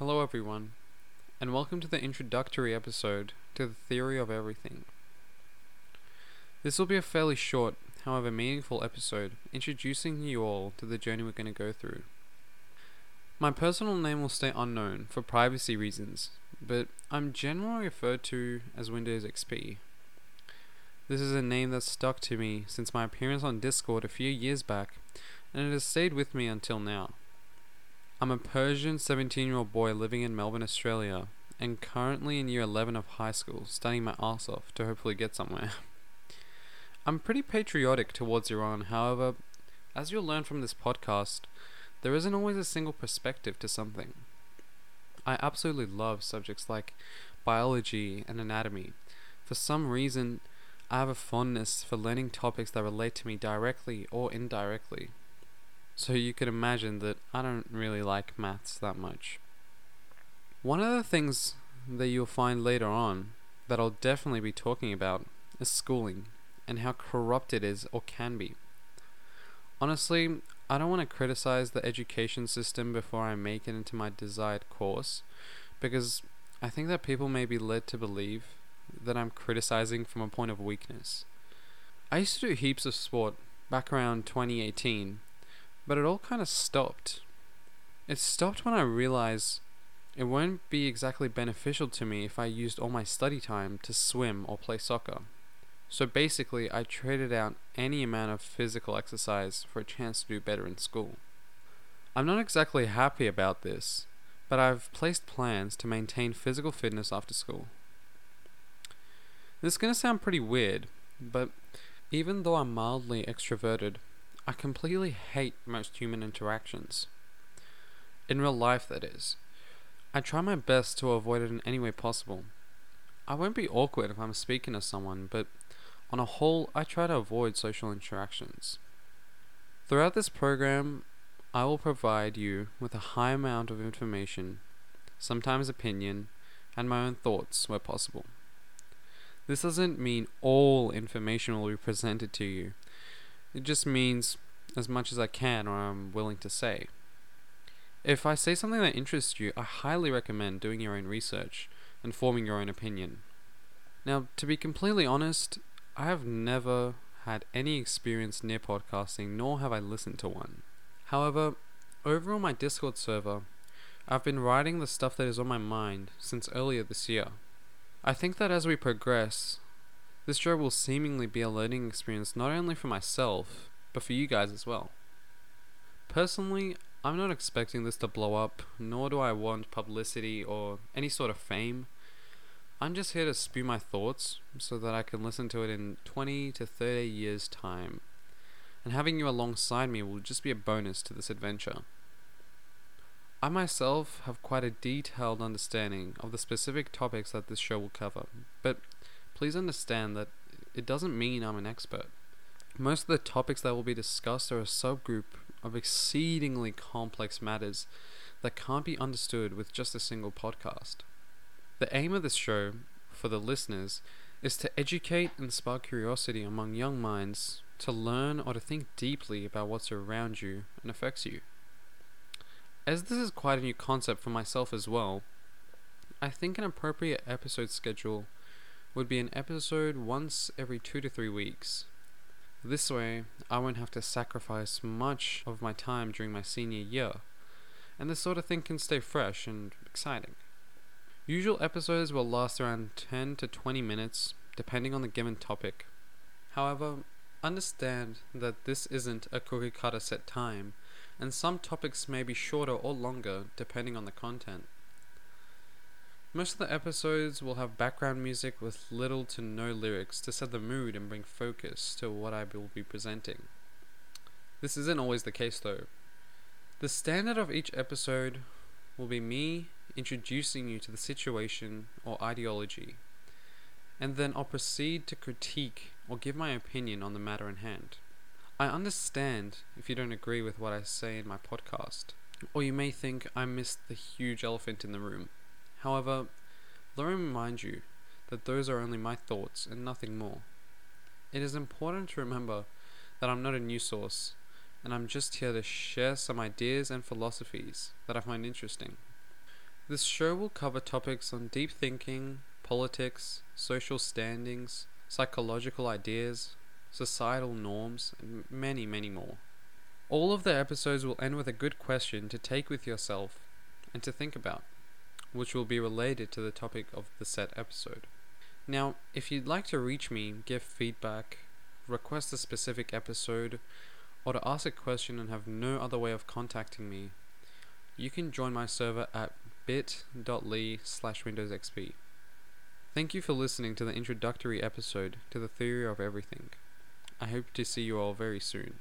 Hello, everyone, and welcome to the introductory episode to the Theory of Everything. This will be a fairly short, however meaningful episode introducing you all to the journey we're going to go through. My personal name will stay unknown for privacy reasons, but I'm generally referred to as Windows XP. This is a name that's stuck to me since my appearance on Discord a few years back, and it has stayed with me until now. I'm a Persian 17 year old boy living in Melbourne, Australia, and currently in year 11 of high school, studying my ass off to hopefully get somewhere. I'm pretty patriotic towards Iran, however, as you'll learn from this podcast, there isn't always a single perspective to something. I absolutely love subjects like biology and anatomy. For some reason, I have a fondness for learning topics that relate to me directly or indirectly. So you can imagine that I don't really like maths that much. One of the things that you'll find later on that I'll definitely be talking about is schooling and how corrupt it is or can be. Honestly, I don't want to criticize the education system before I make it into my desired course because I think that people may be led to believe that I'm criticizing from a point of weakness. I used to do heaps of sport back around 2018 but it all kind of stopped. It stopped when I realized it won't be exactly beneficial to me if I used all my study time to swim or play soccer. So basically, I traded out any amount of physical exercise for a chance to do better in school. I'm not exactly happy about this, but I've placed plans to maintain physical fitness after school. This is going to sound pretty weird, but even though I'm mildly extroverted, I completely hate most human interactions. In real life, that is. I try my best to avoid it in any way possible. I won't be awkward if I'm speaking to someone, but on a whole, I try to avoid social interactions. Throughout this program, I will provide you with a high amount of information, sometimes opinion, and my own thoughts where possible. This doesn't mean all information will be presented to you, it just means as much as I can or I'm willing to say. If I say something that interests you, I highly recommend doing your own research and forming your own opinion. Now, to be completely honest, I have never had any experience near podcasting, nor have I listened to one. However, over on my Discord server, I've been writing the stuff that is on my mind since earlier this year. I think that as we progress, this show will seemingly be a learning experience not only for myself, but for you guys as well. Personally, I'm not expecting this to blow up, nor do I want publicity or any sort of fame. I'm just here to spew my thoughts so that I can listen to it in 20 to 30 years' time. And having you alongside me will just be a bonus to this adventure. I myself have quite a detailed understanding of the specific topics that this show will cover, but please understand that it doesn't mean I'm an expert. Most of the topics that will be discussed are a subgroup of exceedingly complex matters that can't be understood with just a single podcast. The aim of this show, for the listeners, is to educate and spark curiosity among young minds to learn or to think deeply about what's around you and affects you. As this is quite a new concept for myself as well, I think an appropriate episode schedule would be an episode once every two to three weeks. This way, I won't have to sacrifice much of my time during my senior year, and this sort of thing can stay fresh and exciting. Usual episodes will last around 10 to 20 minutes, depending on the given topic. However, understand that this isn't a cookie cutter set time, and some topics may be shorter or longer depending on the content. Most of the episodes will have background music with little to no lyrics to set the mood and bring focus to what I will be presenting. This isn't always the case though. The standard of each episode will be me introducing you to the situation or ideology, and then I'll proceed to critique or give my opinion on the matter in hand. I understand if you don't agree with what I say in my podcast, or you may think I missed the huge elephant in the room. However, let me remind you that those are only my thoughts and nothing more. It is important to remember that I'm not a news source, and I'm just here to share some ideas and philosophies that I find interesting. This show will cover topics on deep thinking, politics, social standings, psychological ideas, societal norms, and many, many more. All of the episodes will end with a good question to take with yourself and to think about, which will be related to the topic of the set episode. Now, if you'd like to reach me, give feedback, request a specific episode, or to ask a question and have no other way of contacting me, you can join my server at bit.ly slash windowsxp. Thank you for listening to the introductory episode to the Theory of Everything. I hope to see you all very soon.